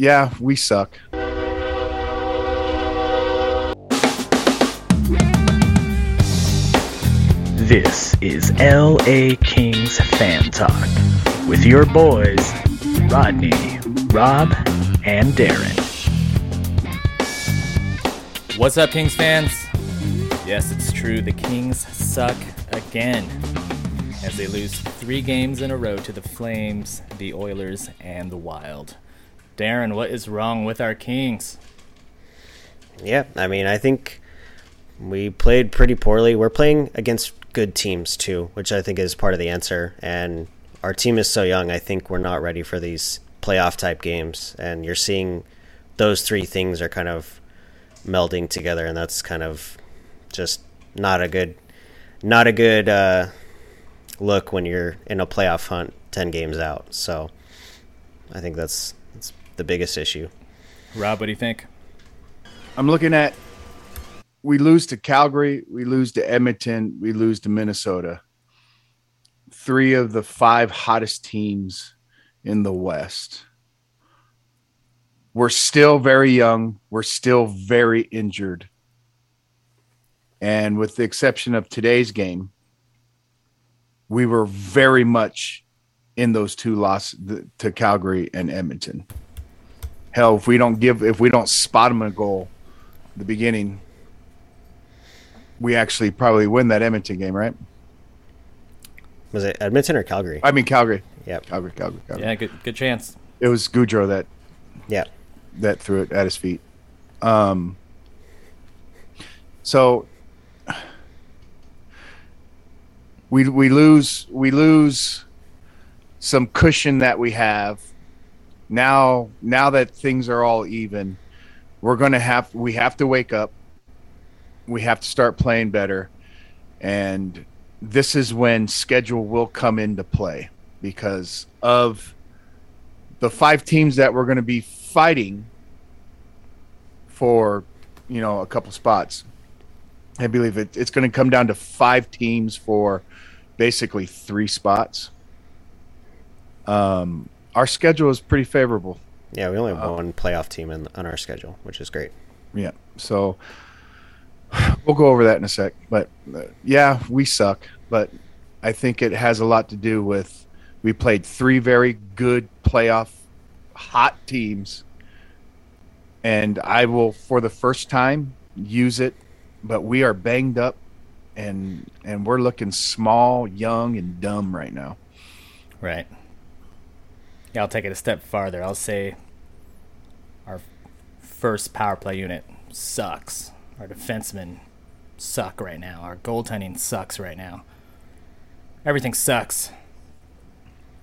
yeah, we suck. This is LA Kings Fan Talk with your boys, Rodney, Rob, and Darren. What's up, Kings fans? Yes, it's true. The Kings suck again as they lose three games in a row to the Flames, the Oilers, and the Wild. Darren, what is wrong with our Kings? Yeah, I mean, I think we played pretty poorly. We're playing against good teams too, which I think is part of the answer. And our team is so young. I think we're not ready for these playoff type games. And you're seeing those three things are kind of melding together, and that's kind of just not a good, not a good uh, look when you're in a playoff hunt ten games out. So I think that's that's the biggest issue. Rob, what do you think? I'm looking at we lose to Calgary, we lose to Edmonton, we lose to Minnesota. Three of the five hottest teams in the West. We're still very young. We're still very injured. And with the exception of today's game, we were very much in those two losses to Calgary and Edmonton. Hell, if we don't give, if we don't spot them a goal, the beginning, we actually probably win that Edmonton game, right? Was it Edmonton or Calgary? I mean Calgary. Yep. Calgary, Calgary, Calgary. Yeah, good good chance. It was Gaudreau that Yeah. that threw it at his feet. Um. So we we lose we lose some cushion that we have now. Now that things are all even, we're gonna have we have to wake up. We have to start playing better, and this is when schedule will come into play because of the five teams that we're going to be fighting for, you know, a couple spots. I believe it, it's going to come down to five teams for basically three spots. Um, our schedule is pretty favorable. Yeah, we only have one playoff team in, on our schedule, which is great. Yeah. So we'll go over that in a sec. But uh, yeah, we suck. But I think it has a lot to do with we played three very good playoff hot teams. And I will, for the first time, use it. But we are banged up and and we're looking small, young, and dumb right now. Right. Yeah, I'll take it a step farther. I'll say our first power play unit sucks. Our defensemen suck right now. Our goaltending sucks right now. Everything sucks.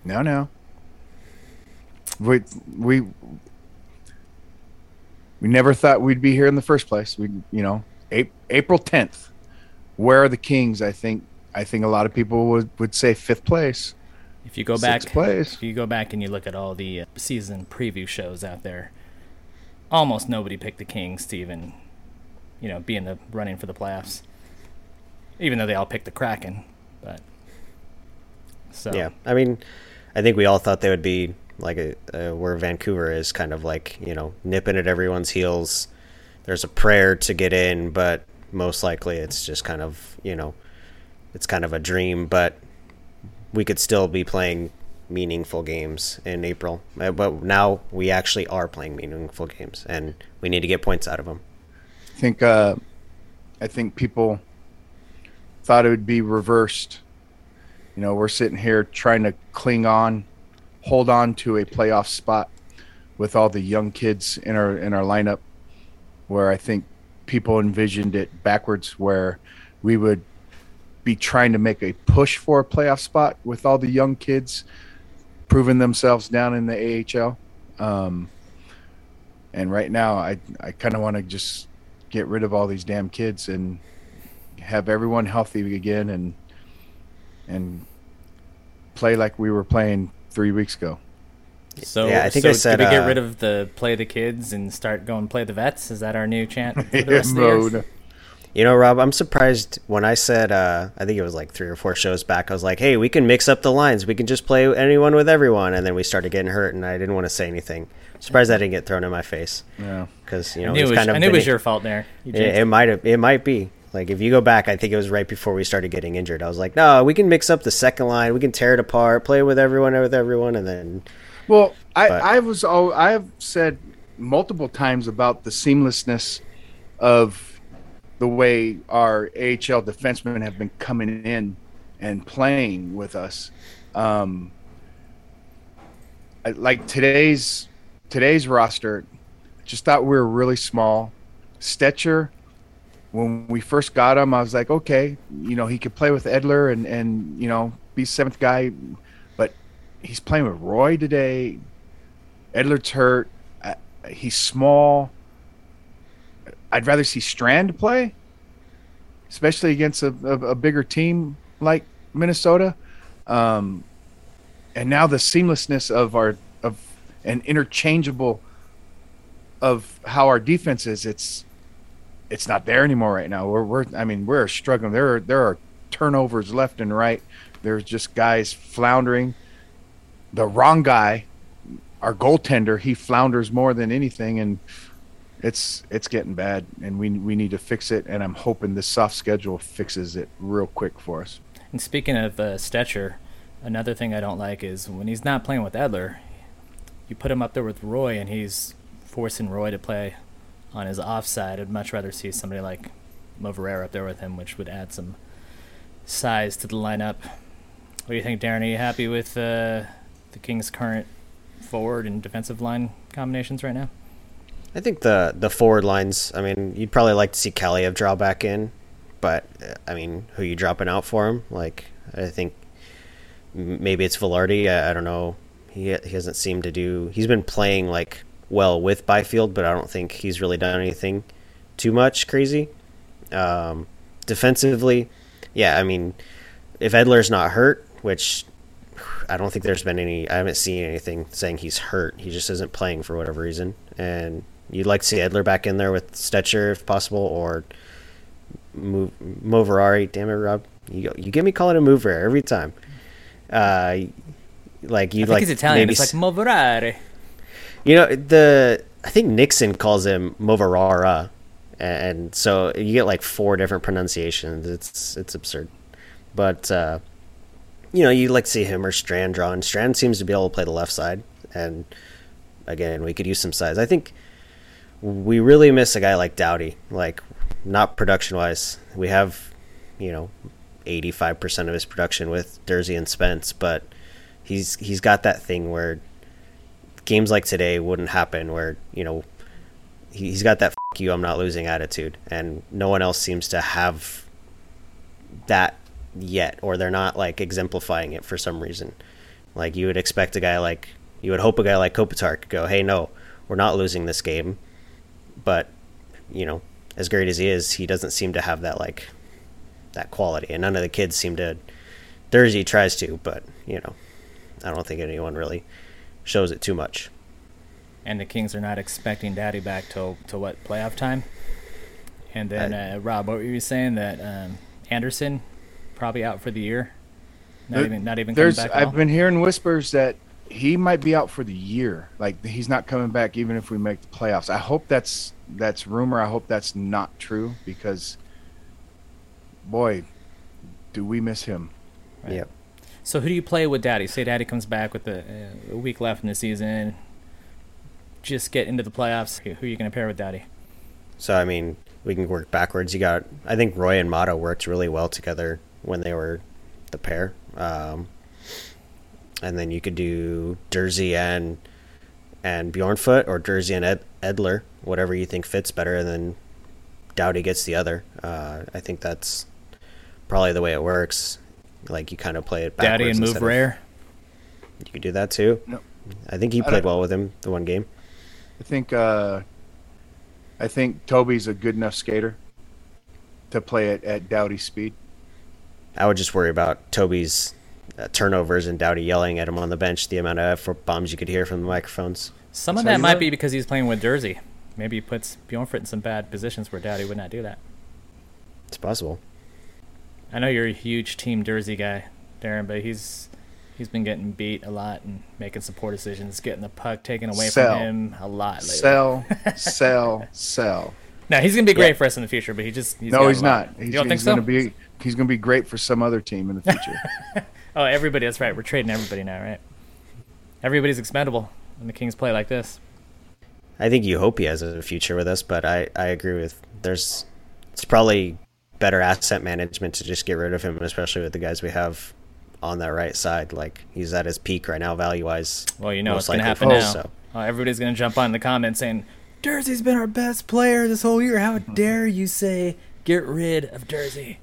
No, no. We we we never thought we'd be here in the first place. We, you know, April tenth. Where are the Kings? I think I think a lot of people would would say fifth place. If you go Sixth back, place. if you go back and you look at all the uh, season preview shows out there, almost nobody picked the Kings to even, you know, be in the running for the playoffs. Even though they all picked the Kraken, but so Yeah, I mean, I think we all thought they would be like a, uh, where Vancouver is, kind of like you know nipping at everyone's heels. There's a prayer to get in, but most likely it's just kind of you know, it's kind of a dream. But we could still be playing meaningful games in April. Uh, But now we actually are playing meaningful games, and we need to get points out of them. I think uh, I think people thought it would be reversed. You know, we're sitting here trying to cling on, hold on to a playoff spot with all the young kids in our in our lineup. Where I think people envisioned it backwards, where we would be trying to make a push for a playoff spot with all the young kids proving themselves down in the AHL. Um, and right now, I I kind of want to just get rid of all these damn kids and have everyone healthy again and and play like we were playing three weeks ago. So Yeah, I think so I said, did we get uh, rid of the play the kids and start going play the vets? Is that our new chant for the rest of the No, year? No. You know, Rob, I'm surprised when I said, uh, I think it was like three or four shows back, I was like, hey, we can mix up the lines. We can just play anyone with everyone. And then we started getting hurt, and I didn't want to say anything. Surprised that didn't get thrown in my face. Yeah. Because, you know, I it was, kind of I knew it was your fault there. You It, it might have. It might be. Like if you go back, I think it was right before we started getting injured. I was like, no, we can mix up the second line. We can tear it apart, play with everyone, with everyone, and then Well, I, But- I was oh, I have said multiple times about the seamlessness of the way our AHL defensemen have been coming in and playing with us. Um, I- like today's today's roster, just thought we were really small. Stecher, when we first got him, I was like, okay, you know, he could play with Edler and and you know be seventh guy, but he's playing with Roy today. Edler's hurt. He's small. I'd rather see Strand play, especially against a, a, a bigger team like Minnesota. Um, and now the seamlessness of our of an interchangeable of how our defense is. It's it's not there anymore right now. We're we're I mean we're struggling. There are there are turnovers left and right. There's just guys floundering. The wrong guy, our goaltender, he flounders more than anything, and it's it's getting bad. And we we need to fix it. And I'm hoping this soft schedule fixes it real quick for us. And speaking of uh, Stecher, another thing I don't like is when he's not playing with Edler, you put him up there with Roy, and he's forcing Roy to play on his offside. I'd much rather see somebody like Moverare up there with him, which would add some size to the lineup. What do you think, Darren? Are you happy with uh, the Kings' current forward and defensive line combinations right now? I think the the forward lines. I mean, you'd probably like to see Kaliyev draw back in, but I mean, who you dropping out for him? Like, I think maybe it's Vilardi. I, I don't know. He he hasn't seemed to do. He's been playing like well with Byfield, but I don't think he's really done anything too much crazy. Um, defensively, yeah. I mean, if Edler's not hurt, which I don't think there's been any. I haven't seen anything saying he's hurt. He just isn't playing for whatever reason. And you'd like to see Edler back in there with Stecher if possible, or move Moverari. Damn it, Rob! You you get me calling him Mover every time. Uh, like you'd think like he's Italian. maybe It's like Moverare. you know the I think Nickson calls him Moverara, and so you get like four different pronunciations. It's it's absurd, but uh, you know you like to see him or Strand drawn. Strand seems to be able to play the left side, and again we could use some size. I think we really miss a guy like Doughty, like not production wise. We have you know eighty five percent of his production with Durzi and Spence, but he's he's got that thing where games like today wouldn't happen where you know he- he's got that F- you I'm not losing attitude and no one else seems to have that yet or they're not like exemplifying it for some reason like you would expect a guy like you would hope a guy like Kopitar could go hey no we're not losing this game but you know as great as he is he doesn't seem to have that like that quality and none of the kids seem to Thursday tries to but you know I don't think anyone really shows it too much. and the Kings are not expecting Doughty back till to what playoff time. And then uh, Rob, what were you saying that um, Anderson probably out for the year? Not There- even not even coming There's back. at I've all? been hearing whispers that he might be out for the year. Like he's not coming back even if we make the playoffs. I hope that's that's rumor. I hope that's not true because boy, do we miss him. Right. Yep. So who do you play with Doughty? Say Doughty comes back with a, uh, a week left in the season. Just get into the playoffs. Who who are you going to pair with Doughty? So I mean, we can work backwards. You got I think Roy and Maatta worked really well together when they were the pair. Um, and then you could do Durzi and and Bjornfot or Durzi and Ed, Edler, whatever you think fits better, and then Doughty gets the other. Uh, I think that's probably the way it works. Like you kind of play it backwards. Doughty and move instead of- rare. You could do that too. No. I think he played well with him the one game. I think uh I think Toby's a good enough skater to play it at Doughty's speed. I would just worry about Toby's uh, turnovers and Doughty yelling at him on the bench, the amount of F bombs you could hear from the microphones. Some of Tell that might what. be because he's playing with Durzi. Maybe he puts Bjornfot in some bad positions where Doughty would not do that. It's possible. I know you're a huge Team Durzi guy, Darren, but he's he's been getting beat a lot and making some poor decisions, getting the puck taken away Sell. from him a lot lately. Sell, sell, sell. No, he's gonna be great Yeah. for us in the future, but he just he's no, he's not. He's, you don't think so? gonna be he's gonna be great for some other team in the future. Oh, everybody. That's right. We're trading everybody now, right? Everybody's expendable when the Kings play like this. I think you hope he has a future with us, but I, I agree with there's it's probably better asset management to just get rid of him, especially with the guys we have on that right side. Like he's at his peak right now, value wise. Well, you know Most what's gonna likely happen now. so. Oh, everybody's gonna jump on the comments saying, "Durzi's been our best player this whole year. How mm-hmm. dare you say get rid of Durzi?"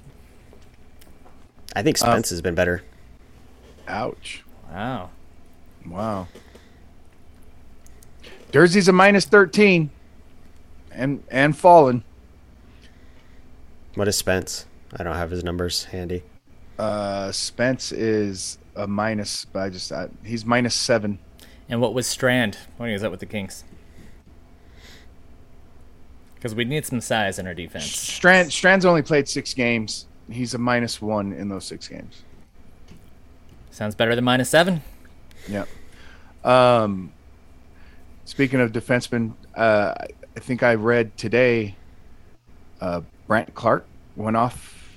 I think Spence uh, has been better. Ouch! Wow. Wow. Durzi's a minus thirteen, and and fallen. What is Spence? I don't have his numbers handy. Uh, Spence is a minus, but I just I, he's minus seven. And what was Strand when he was up with the Kings? Because we need some size in our defense. Strand Strand's only played six games. He's a minus one in those six games. Sounds better than minus seven. Yeah. Um, speaking of defensemen, uh, I think I read today. Uh, Brandt Clarke went off,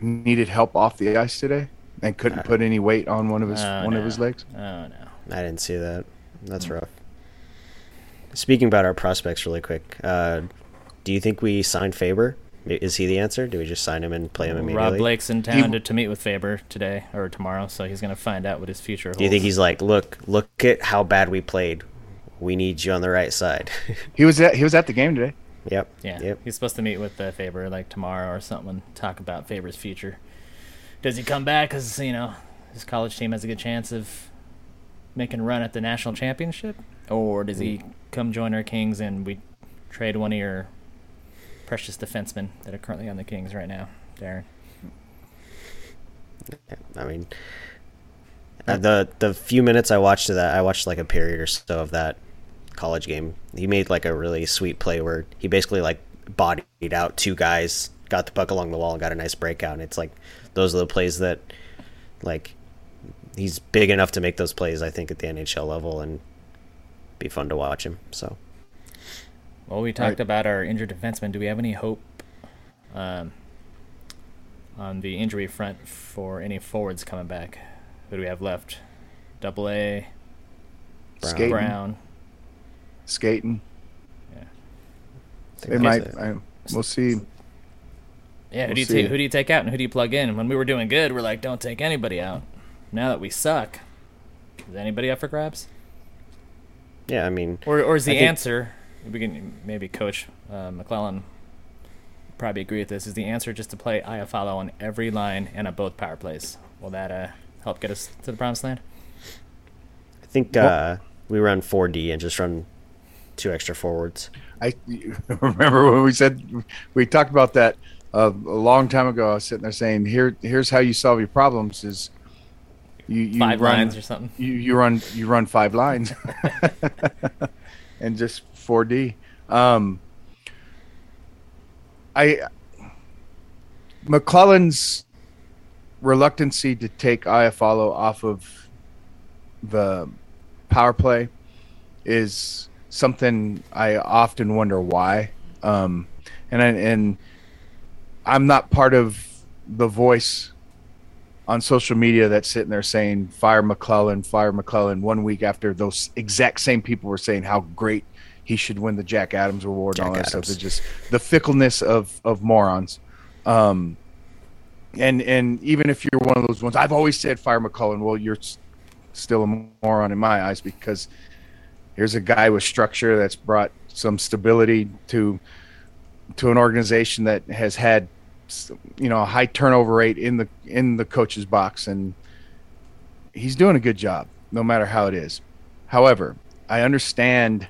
needed help off the ice today, and couldn't put any weight on one of his Oh, one no. of his legs. Oh no. I didn't see that. That's rough. Speaking about our prospects, really quick, uh, do you think we signed Faber? Is he the answer? Do we just sign him and play him immediately? Rob Blake's in town He- to, to meet with Faber today or tomorrow, so he's gonna find out what his future holds. Do you think he's like, look, look at how bad we played. We need you on the right side. He was at he was at the game today. yep. Yeah, Yep. he's supposed to meet with uh, Faber like tomorrow or something, and talk about Faber's future. Does he come back? Because you know his college team has a good chance of making a run at the national championship, or does he come join our Kings and we trade one of your precious defensemen that are currently on the Kings right now, Darren? I mean, uh, the the few minutes I watched of that, I watched like a period or so of that college game. He made like a really sweet play where he basically like bodied out two guys, got the puck along the wall, and got a nice breakout. And it's like those are the plays that, like, he's big enough to make those plays. I think at the NHL level and be fun to watch him. So Well, we talked Right. about our injured defensemen. Do we have any hope um, on the injury front for any forwards coming back? Who do we have left? Double A, Brown. Skating, Brown. skating. Yeah. They might. I, we'll see. Yeah, who We'll do you see. take? Who do you take out and who do you plug in? When we were doing good, we're like, don't take anybody out. Now that we suck, is anybody up for grabs? yeah, I mean, Or, or is the I think- answer? We can maybe Coach uh, McLellan probably agree with this. Is the answer just to play Iafallo on every line and on both power plays? Will that uh, help get us to the promised land? I think uh, we run 4D and just run two extra forwards. I remember when we said we talked about that uh, a long time ago. I was sitting there saying, "Here, here's how you solve your problems: is you, you Five run, lines or something. You, you run you run five lines, and just 4D. Um, I McLellan's reluctancy to take Iafallo off of the power play is something I often wonder why. Um, and I, and I'm not part of the voice on social media that's sitting there saying fire McLellan, fire McLellan. One week after those exact same people were saying how great he should win the Jack Adams Award and all that Adams. stuff. It's just the fickleness of of morons. Um, and and even if you're one of those ones, I've always said fire McLellan. Well, you're still a moron in my eyes because here's a guy with structure that's brought some stability to to an organization that has had you know a high turnover rate in the in the coach's box and he's doing a good job no matter how it is however i understand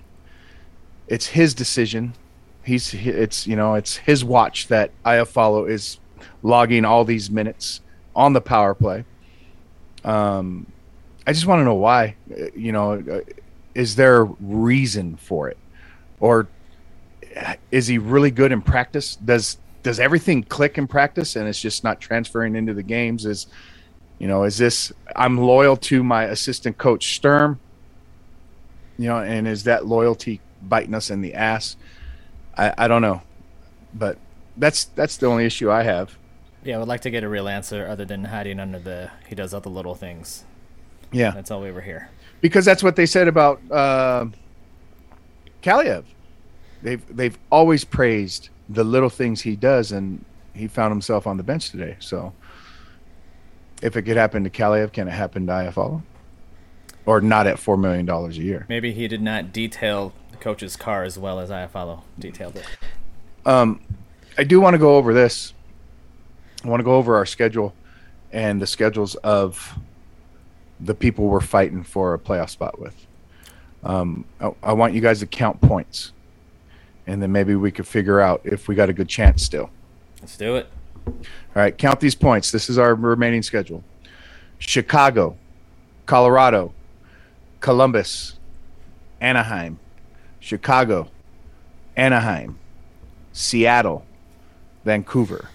it's his decision he's it's you know it's his watch that Iafallo is logging all these minutes on the power play um i just want to know why Uh, you know uh, is there a reason for it or is he really good in practice does does everything click in practice and it's just not transferring into the games? Is you know, is this I'm loyal to my assistant coach Sturm? You know, and is that loyalty biting us in the ass? I, I don't know, but that's that's the only issue I have. Yeah, I would like to get a real answer other than hiding under the he does other little things. Yeah, That's all we were here. because that's what they said about uh, Kaliyev. They've they've always praised the little things he does, and he found himself on the bench today. So, if it could happen to Kaliyev, can it happen to Iafallo? Or not at four million dollars a year? Maybe he did not detail coach's car as well as Iafallo detailed it. Um, I do want to go over this. I want to go over our schedule and the schedules of the people we're fighting for a playoff spot with. Um, I, I want you guys to count points, and then maybe we could figure out if we got a good chance still. Let's do it. All right, count these points. This is our remaining schedule: Chicago, Colorado, Columbus, Anaheim, Chicago, Anaheim, Seattle, Vancouver.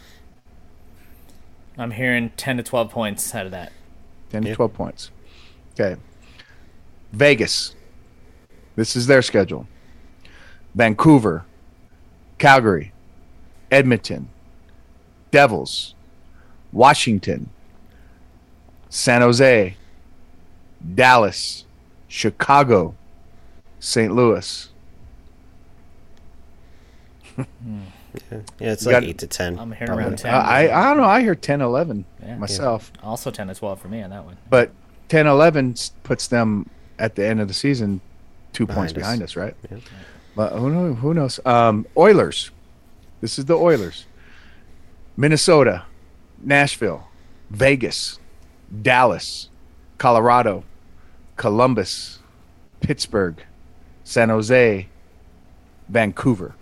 I'm hearing 10 to 12 points out of that. 10 to Yeah. 12 points. Okay. Vegas. This is their schedule. Vancouver, Calgary, Edmonton, Devils, Washington, San Jose, Dallas, Chicago, St. Louis. Yeah, it's You like got- eight to ten. I'm hearing probably. around 10. I, I don't know. I hear 10, 11 Yeah. myself. Also 10 to 12 for me on that one. But 10, 11 s- puts them at the end of the season two points Behind us. behind us, right? Yeah. But who knows? Who knows? Um, Oilers. This is the Oilers. Minnesota, Nashville, Vegas, Dallas, Colorado, Columbus, Pittsburgh, San Jose, Vancouver.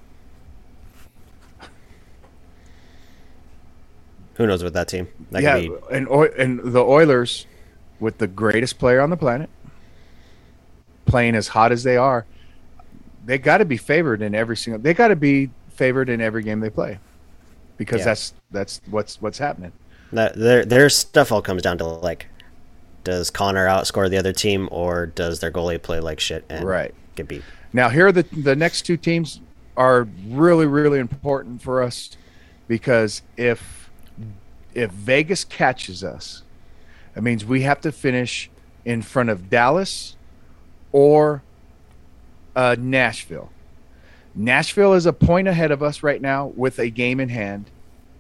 Who knows with that team? That yeah, be and and the Oilers, with the greatest player on the planet, playing as hot as they are, they got to be favored in every single. They got to be favored in every game they play, because Yeah. that's that's what's what's happening. that their their stuff all comes down to like, does Connor outscore the other team or does their goalie play like shit and Right. get beat? Now here are the the next two teams are really really important for us because if if Vegas catches us, that means we have to finish in front of Dallas or uh, Nashville. Nashville is a point ahead of us right now with a game in hand,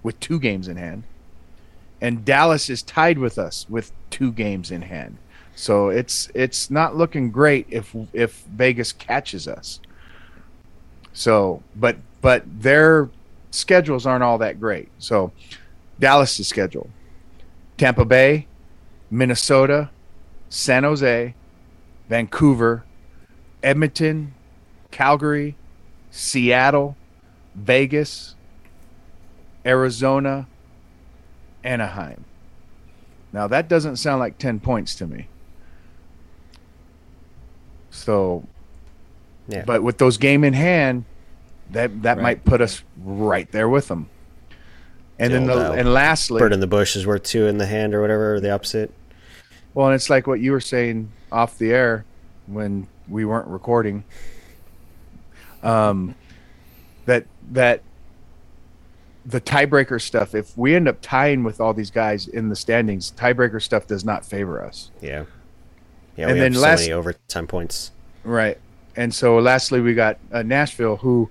with two games in hand, and Dallas is tied with us with two games in hand. So it's it's not looking great if if Vegas catches us. So, but but their schedules aren't all that great. So, Dallas' schedule: Tampa Bay, Minnesota, San Jose, Vancouver, Edmonton, Calgary, Seattle, Vegas, Arizona, Anaheim. Now that doesn't sound like 10 points to me. So, Yeah. but with those game in hand, that that Right. might put us right there with them. And The then the, and lastly, Bird in the bush is worth two in the hand or whatever, or the opposite. Well, and it's like what you were saying off the air when we weren't recording. Um, that that the tiebreaker stuff. If we end up tying with all these guys in the standings, tiebreaker stuff does not favor us. Yeah. Yeah, And then have last- so many overtime points. Right. And so, lastly, we got uh, Nashville, who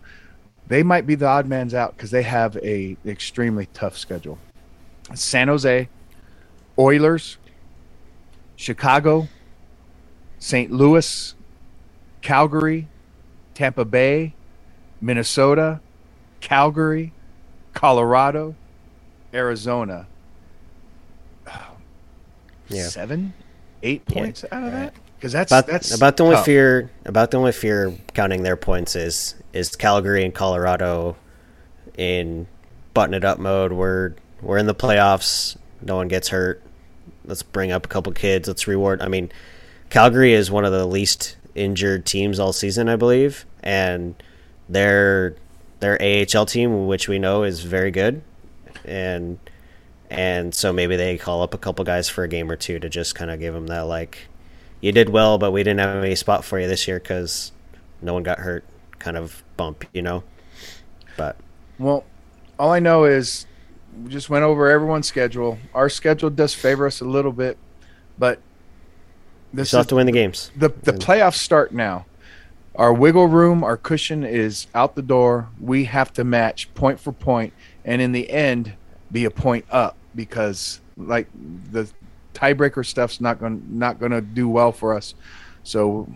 they might be the odd man's out because they have a extremely tough schedule. San Jose, Oilers, Chicago, St. Louis, Calgary, Tampa Bay, Minnesota, Calgary, Colorado, Arizona. Yeah. Seven, eight Yeah. points out of that because that's About, that's about the only tough. fear about the only fear counting their points is is Calgary and Colorado in button it up mode. We're we're in the playoffs. No one gets hurt. Let's bring up a couple kids. Let's reward. I mean, Calgary is one of the least injured teams all season, I believe, and they're their AHL team, which we know is very good, and and so maybe they call up a couple guys for a game or two to just kind of give them that like, you did well, but we didn't have any spot for you this year because no one got hurt, kind of bump, you know. But Well, all I know is we just went over everyone's schedule. Our schedule does favor us a little bit, but you this still is have to win the games. the the playoffs start now. Our wiggle room, our cushion is out the door. We have to match point for point, and in the end, be a point up because like the tiebreaker stuff's not going not going to do well for us. So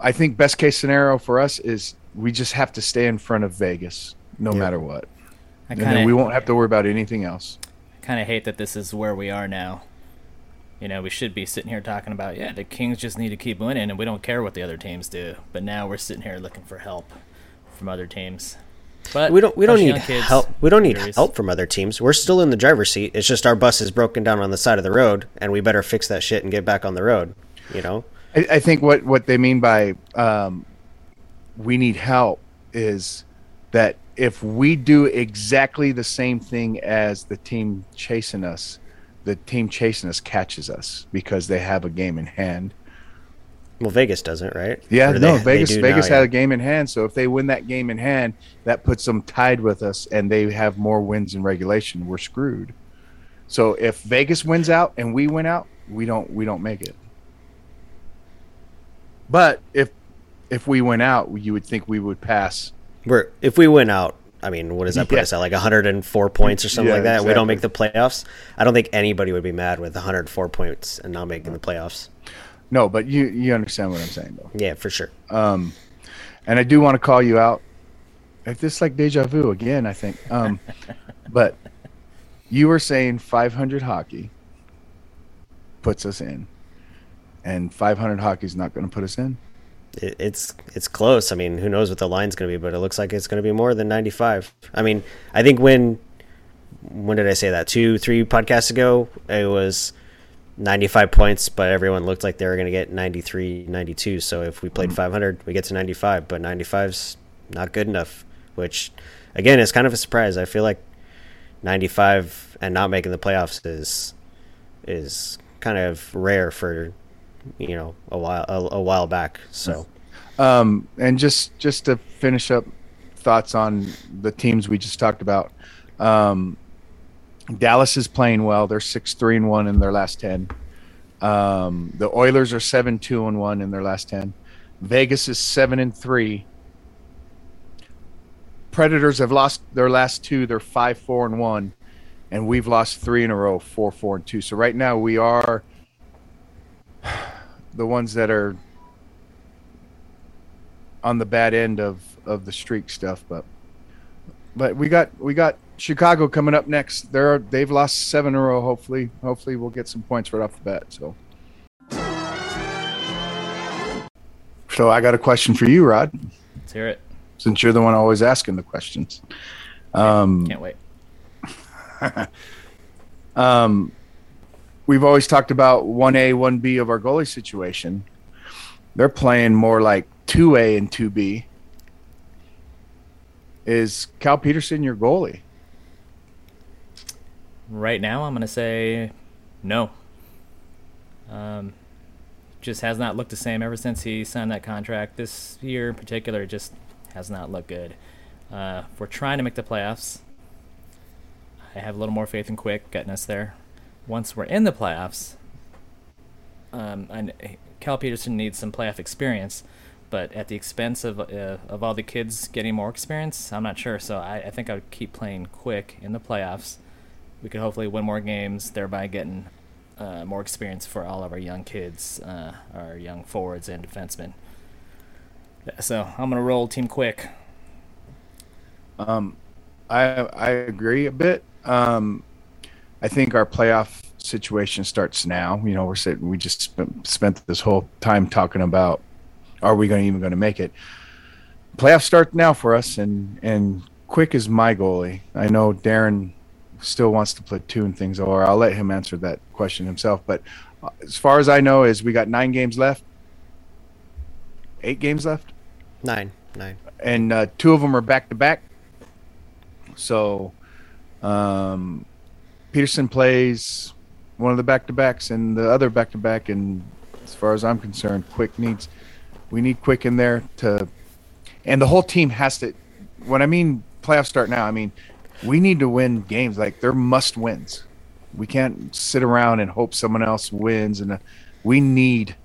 I think best case scenario for us is we just have to stay in front of Vegas no Yeah. matter what, I and kind then we won't have to worry about anything else. I kind of hate that this is where we are now. You know, we should be sitting here talking about, yeah, the Kings just need to keep winning, and we don't care what the other teams do. But now we're sitting here looking for help from other teams. But We don't we don't need kids, help. We don't need injuries. help from other teams. We're still in the driver's seat. It's just our bus is broken down on the side of the road, and we better fix that shit and get back on the road. You know. I, I think what what they mean by um, we need help is that if we do exactly the same thing as the team chasing us, the team chasing us catches us because they have a game in hand. Well, Vegas doesn't, right? Yeah, Or no, they- they Vegas do Vegas now, had yeah. a game in hand, so if they win that game in hand, that puts them tied with us, and they have more wins in regulation. We're screwed. So if Vegas wins out and we win out, we don't we don't make it. But if if we win out, you would think we would pass. We're if we win out. I mean, what does that put Yeah. us at? Like 104 points or something Yeah, like that. and We don't make the playoffs. I don't think anybody would be mad with 104 points and not making the playoffs. No, but you you understand what I'm saying though. Yeah, for sure. Um, and I do want to call you out. If this is like deja vu again, I think. Um, but you were saying 500 hockey puts us in, and 500 hockey is not going to put us in. It, it's it's close. I mean, who knows what the line's going to be, but it looks like it's going to be more than 95. I mean, I think when when did I say that? Two, three podcasts ago, it was 95 points, but everyone looked like they were going to get 93, 92. So if we played 500, we get to 95, but 95's not good enough, which again is kind of a surprise. I feel like 95 and not making the playoffs is is kind of rare for you know a while a, a while back. So Um, and just just to finish up thoughts on the teams we just talked about. Um, Dallas is playing well. They're six three and one in their last ten. Um, the Oilers are seven two and one in their last ten. Vegas is seven and three. Predators have lost their last two. They're five four and one, and we've lost three in a row, four four and two. So right now we are the ones that are on the bad end of of the streak stuff, but but we got we got Chicago coming up next. They're they've lost seven in a row. Hopefully, hopefully we'll get some points right off the bat. So, so I got a question for you, Rod. Let's hear it. Since you're the one always asking the questions, um, Can't wait. um, we've always talked about one A, one B of our goalie situation. They're playing more like two A and two B. Is Cal Petersen your goalie? Right now, I'm gonna say no. Um, just has not looked the same ever since he signed that contract. This year in particular, just has not looked good. Uh, we're trying to make the playoffs, I have a little more faith in Quick getting us there. Once we're in the playoffs, um, kn- Cal Petersen needs some playoff experience, but at the expense of uh, of all the kids getting more experience, I'm not sure. So I, I think I would keep playing Quick in the playoffs we could hopefully win more games, thereby getting uh, more experience for all of our young kids, uh, our young forwards and defensemen. So I'm gonna roll Team Quick. Um, I I agree a bit. Um, I think our playoff situation starts now. You know, we're sitting. We just spent, this whole time talking about are we going even going to make it. Playoffs start now for us, and and quick is my goalie. I know Darren still wants to platoon things, or I'll let him answer that question himself. But uh, as far as I know, is we got nine games left, eight games left. nine, nine. and uh, two of them are back to back. So, um, Petersen plays one of the back to backs and the other back to back. And as far as I'm concerned, Quick needs we need Quick in there to, and the whole team has to. When I mean playoff start now, I mean we need to win games. Like they're must wins. We can't sit around and hope someone else wins, and uh, we need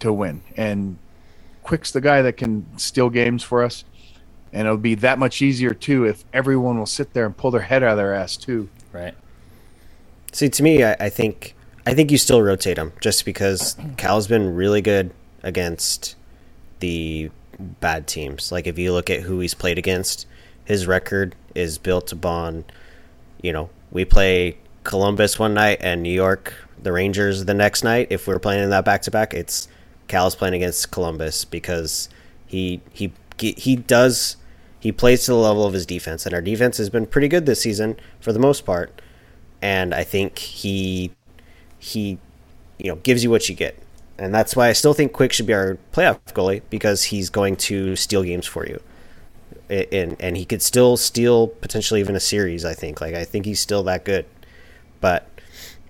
to win. And Quick's the guy that can steal games for us, and it'll be that much easier too if everyone will sit there and pull their head out of their ass too. Right. See, to me, I, I think I think you still rotate him just because Cal's been really good against the bad teams. Like if you look at who he's played against, his record is built upon, you know, we play Columbus one night and New York, the Rangers the next night. If we're playing in that back to back, it's Cal's playing against Columbus because he he he does he plays to the level of his defense, and our defense has been pretty good this season for the most part. And I think he he you know gives you what you get, and that's why I still think Quick should be our playoff goalie because he's going to steal games for you, and and he could still steal potentially even a series. I think like I think he's still that good, but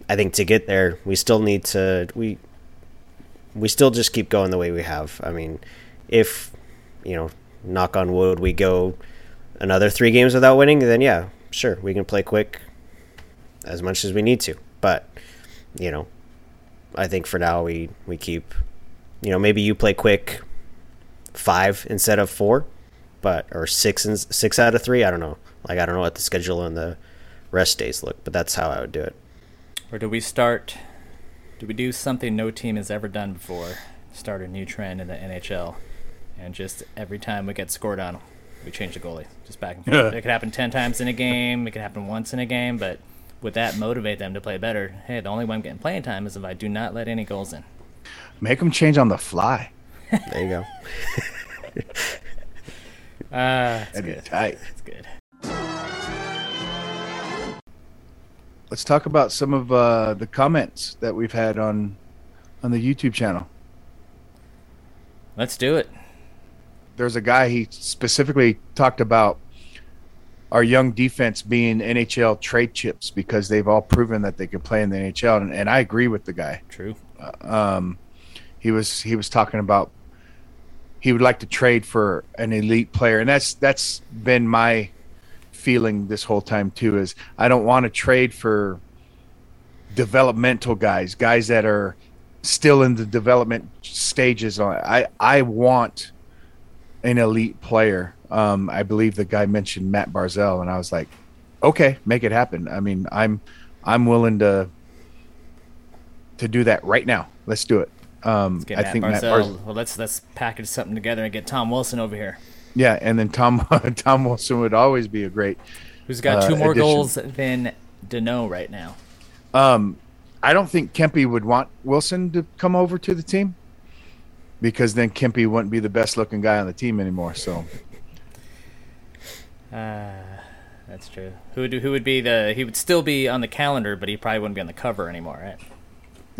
I think to get there we still need to we we still just keep going the way we have. I mean, if you know, knock on wood, we go another three games without winning, then yeah, sure, we can play quick as much as we need to. But you know, I think for now we we keep, you know, maybe you play quick five instead of four, but or six and six out of three. I don't know. Like I don't know what the schedule and the rest days look, but that's how I would do it. Or do we start? Do we do something no team has ever done before? Start a new trend in the NHL, and just every time we get scored on, we change the goalie. Just back and forth. it could happen ten times in a game. It could happen once in a game, but would that motivate them to play better? Hey, the only way I'm getting playing time is if I do not let any goals in. Make them change on the fly. There you go. Ah, that's That'd be good. tight. That's good. Let's talk about some of uh, the comments that we've had on on the YouTube channel. Let's do it. There's a guy he specifically talked about our young defense being NHL trade chips because they've all proven that they can play in the NHL, and, and I agree with the guy. True. Um, he was he was talking about he would like to trade for an elite player, and that's that's been my feeling this whole time too. Is I don't want to trade for developmental guys, guys that are still in the development stages. I I want an elite player. Um, I believe the guy mentioned Matt Barzal, and I was like, okay, make it happen. I mean, I'm I'm willing to to do that right now. Let's do it. Um, I Matt think Matt Barzal. Barz- well, let's let's package something together and get Tom Wilson over here, yeah, and then Tom Tom Wilson would always be a great. who's got Uh, two more addition. goals than Danault right now. Um, I don't think Kempe would want Wilson to come over to the team because then Kempe wouldn't be the best looking guy on the team anymore. So Uh, that's true. Who would who would be the? He would still be on the calendar, but he probably wouldn't be on the cover anymore, right?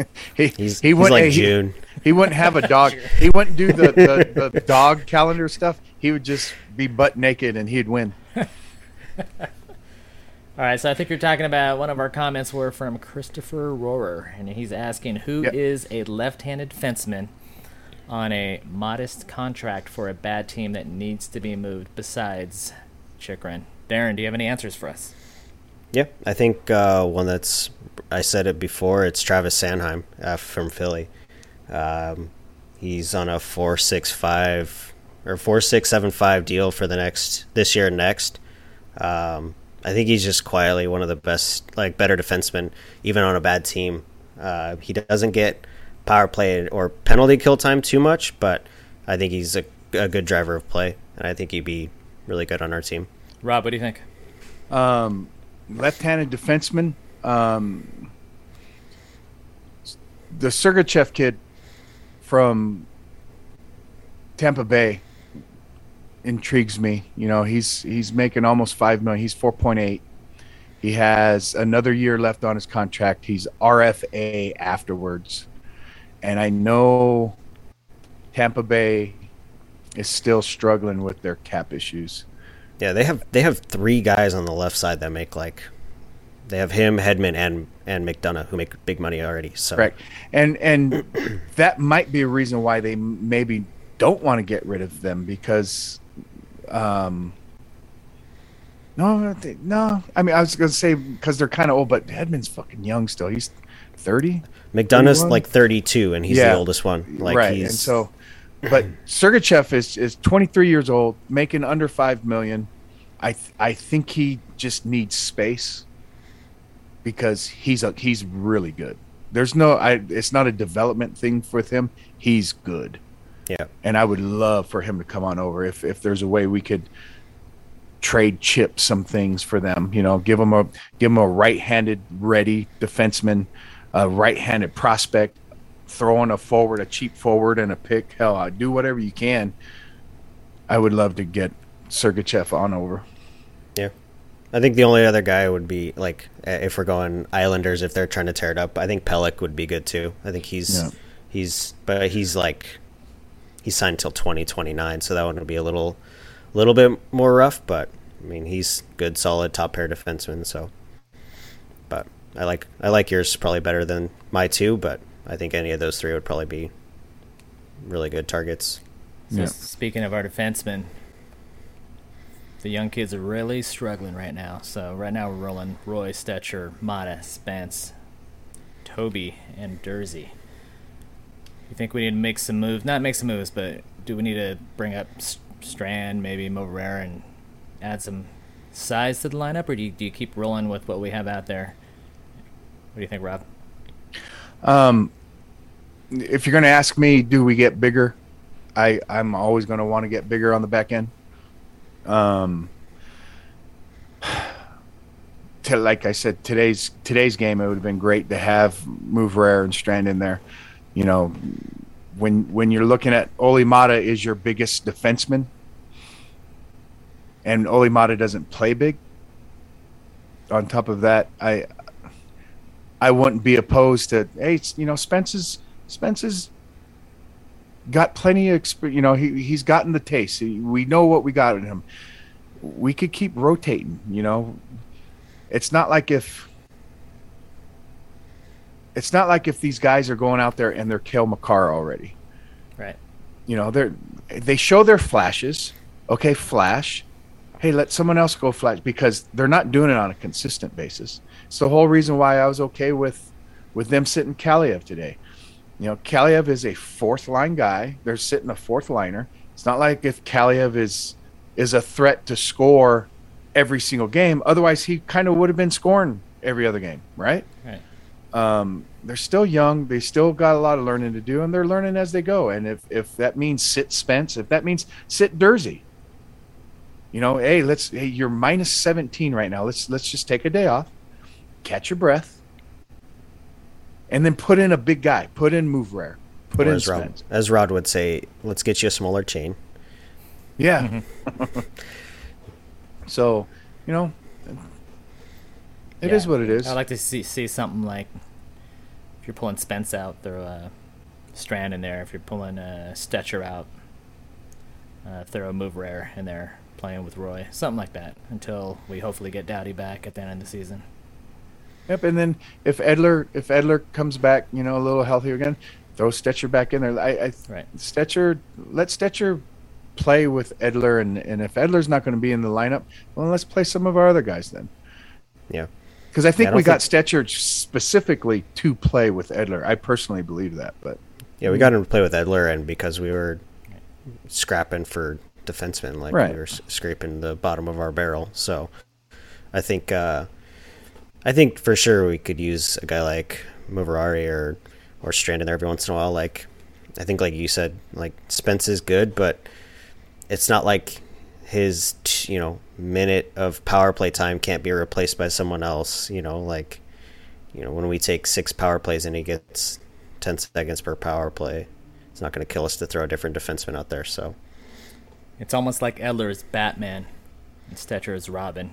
he He's, he he's wouldn't like he- June. He wouldn't have a dog. he wouldn't do the, the, the dog calendar stuff. He would just be butt naked and he'd win. All right, so I think you're talking about one of our comments were from Christopher Rohrer, and he's asking who is Yep. a left-handed fenceman on a modest contract for a bad team that needs to be moved besides Chychrun. Darren, do you have any answers for us? Yeah, I think uh, one that's I said it before. It's Travis Sanheim uh, from Philly. Um, he's on a four six five or four six seven five deal for the next this year and next. Um, I think he's just quietly one of the best, like better defensemen, even on a bad team. Uh, he doesn't get power play or penalty kill time too much, but I think he's a, a good driver of play, and I think he'd be really good on our team. Rob, what do you think? Um, left-handed defenseman. Um, the Sergachev kid from Tampa Bay intrigues me. You know, he's he's making almost five million. He's four point eight. He has another year left on his contract. He's RFA afterwards, and I know Tampa Bay is still struggling with their cap issues. Yeah, they have they have three guys on the left side that make like they have him, Hedman, and and McDonagh who make big money already. So Correct. And and that might be a reason why they maybe don't want to get rid of them because um no, no. I mean, I was going to say because they're kind of old, but Hedman's fucking young still. He's 30. McDonagh's 31? like 32 and he's Yeah. the oldest one. Like right. he's And so, but Sergachev is, is 23 years old, making under 5 million. I, th- I think he just needs space because he's a, he's really good. There's no, I, it's not a development thing with him. He's good. yeah. And I would love for him to come on over if, if there's a way we could trade chip some things for them, you know, give them a, give them a right-handed ready defenseman, a right-handed prospect, throwing a forward, a cheap forward, and a pick. Hell, I do whatever you can. I would love to get Sergachev on over. Yeah. I think the only other guy would be like uh, if we're going Islanders if they're trying to tear it up. I think Pelech would be good too. I think he's Yeah. he's but he's like he's signed till 2029, so that one would be a little little bit more rough, but I mean, he's good solid top pair defenseman, so but I like I like yours probably better than my two, but I think any of those three would probably be really good targets. So Yeah. speaking of our defensemen, the young kids are really struggling right now. So right now we're rolling Roy, Stecher, Maatta, Spence, Toby, and Durzi. You think we need to make some moves? Not make some moves, but do we need to bring up S- Strand, maybe Moverare, and add some size to the lineup, or do you, do you keep rolling with what we have out there? What do you think, Rob? Um, if you're going to ask me, do we get bigger? I I'm always going to want to get bigger on the back end. Um, to, like I said, today's today's game, it would have been great to have Moverare and Strand in there. You know, when when you're looking at Olli Maatta is your biggest defenseman, and Olli Maatta doesn't play big. On top of that, I I wouldn't be opposed to hey, you know, Spence is Spence is got plenty of experience. you know, he he's gotten the taste. He- We know what we got in him. We could keep rotating, you know. It's not like if it's not like if these guys are going out there and they're Cale Makar already. Right. You know, they're they show their flashes. Okay, flash. Hey, let someone else go flash because they're not doing it on a consistent basis. It's the whole reason why I was okay with with them sitting Kaliyev today. You know, Kaliyev is a fourth line guy. They're sitting a fourth liner. It's not like if Kaliyev is is a threat to score every single game. Otherwise, he kind of would have been scoring every other game, right? Right. Um, they're still young. They still got a lot of learning to do, and they're learning as they go. And if if that means sit Spence, if that means sit Durzi, you know, hey, let's hey, you're minus seventeen right now. Let's let's just take a day off, catch your breath, and then put in a big guy. Put in Moverare. Put Or in as Rod, as Rod would say, let's get you a smaller chain. Yeah. so, you know, it is Yeah. what it is. I'd like to see see something like if you're pulling Spence out, throw a Strand in there. If you're pulling a Stecher out, uh, throw a Moverare in there, playing with Roy, something like that, until we hopefully get Doughty back at the end of the season. Yep, and then if Edler if Edler comes back, you know, a little healthier again, throw Stecher back in there. I, I Right. Stecher let Stecher play with Edler, and and if Edler's not going to be in the lineup, well, let's play some of our other guys then. Yeah. Because I think Yeah, I don't we got Stecher specifically to play with Edler. I personally believe that, but Yeah, we got him to play with Edler, and because we were scrapping for defensemen, like Right. we were scraping the bottom of our barrel. So I think, uh, I think for sure we could use a guy like Moverare or or Strand in there every once in a while. Like I think, like you said, like Spence is good, but it's not like his you know minute of power play time can't be replaced by someone else. You know, like you know when we take six power plays and he gets 10 seconds per power play. It's not going to kill us to throw a different defenseman out there. So, It's almost like Edler is Batman and Stecher is Robin.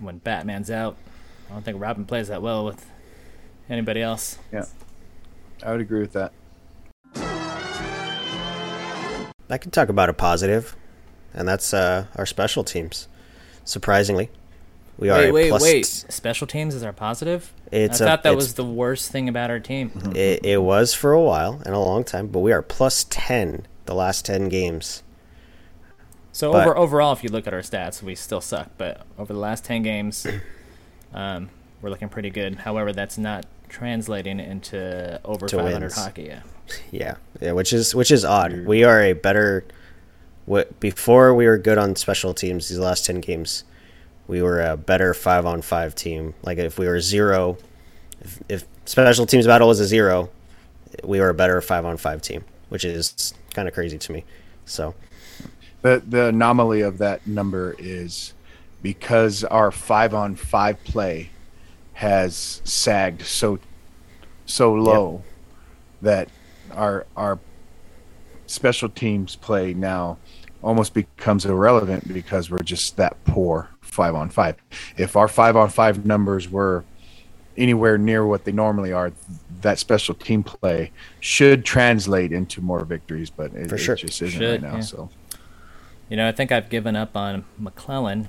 When Batman's out, I don't think Robin plays that well with anybody else. yeah, I would agree with that. I can talk about a positive, and that's uh, our special teams. Surprisingly, we are Wait, a wait, plus- wait. Special teams is our positive. It's I a- thought that was the worst thing about our team. It, it was for a while and a long time, but we are plus ten the last ten games. So But- over overall, if you look at our stats, we still suck. But over the last ten games, um, we're looking pretty good. However, that's not translating into over To 500 wins. hockey. Yeah. Yeah, yeah, which is which is odd. We are a better. What before we were good on special teams. These last ten games, we were a better five on five team. Like if we were zero, if, if special teams battle was a zero, we were a better five on five team, which is kind of crazy to me. So The the anomaly of that number is because our five on five play has sagged so so low that our our special teams play now almost becomes irrelevant because we're just that poor five on five. If our five on five numbers were anywhere near what they normally are, that special team play should translate into more victories, but it, For it sure. just isn't Should, right now. yeah. So You know, I think I've given up on McLellan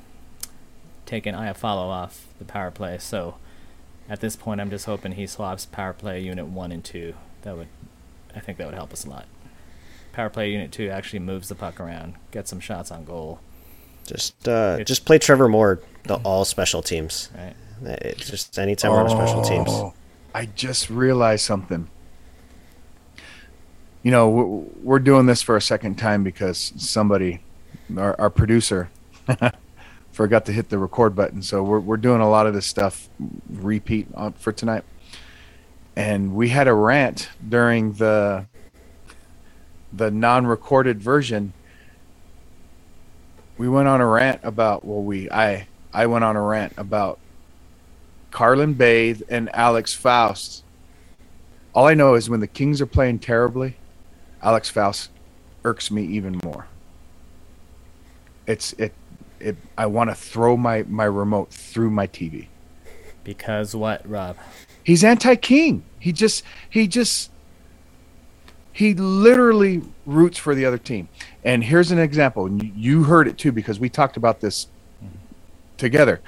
taking Iafallo off the power play. So at this point, I'm just hoping he swaps power play unit one and two. That would, I think that would help us a lot. Power play unit two actually moves the puck around, gets some shots on goal. just uh, It's- just play Trevor Moore the all special teams. Right? It, just anytime we're on special teams. Oh, I just realized something. You know, we're, we're doing this for a second time because somebody, our, our producer, forgot to hit the record button. So we're, we're doing a lot of this stuff repeat on, for tonight. And we had a rant during the the non-recorded version. We went on a rant about well, we I I went on a rant about Carlin Bathe and Alex Faust. All I know is when the Kings are playing terribly, Alex Faust irks me even more. It's it it I want to throw my my remote through my TV. Because what, Rob? He's anti-king. He just he just he literally roots for the other team. And here's an example. and you- You heard it too because we talked about this together.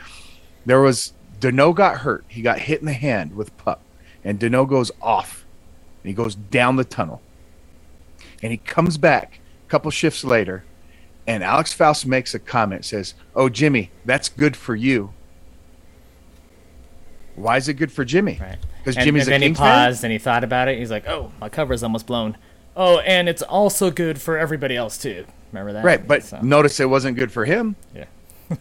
There was Danault got hurt. He got hit in the hand with puck, and Danault goes off. And he goes down the tunnel, and he comes back a couple shifts later, and Alex Faust makes a comment. Says, "Oh, Jimmy, that's good for you." Why is it good for Jimmy? Right. Because And, Jimmy's and a then he Kings fan? paused and he thought about it. He's like, "Oh, my cover's almost blown." Oh, and it's also good for everybody else too. Remember that? Right, but So, notice it wasn't good for him. yeah.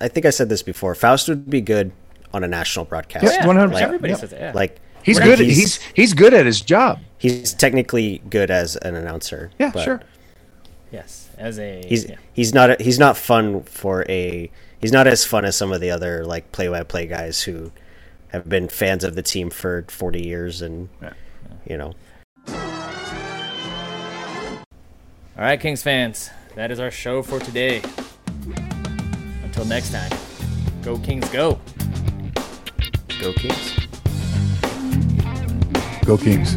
I think I said this before. Faust would be good on a national broadcast. Yeah, Yeah, 100%. Everybody Yeah. says it. Yeah. Like He's good. He's- He's, he's good at his job. he's technically good as an announcer. Yeah, but sure. Yes, as a He's yeah. he's not he's not fun for a he's not as fun as some of the other like play by play guys who have been fans of the team for 40 years and Yeah. you know All right, Kings fans, that is our show for today. Until next time, go Kings, go! go Kings. Go Kings.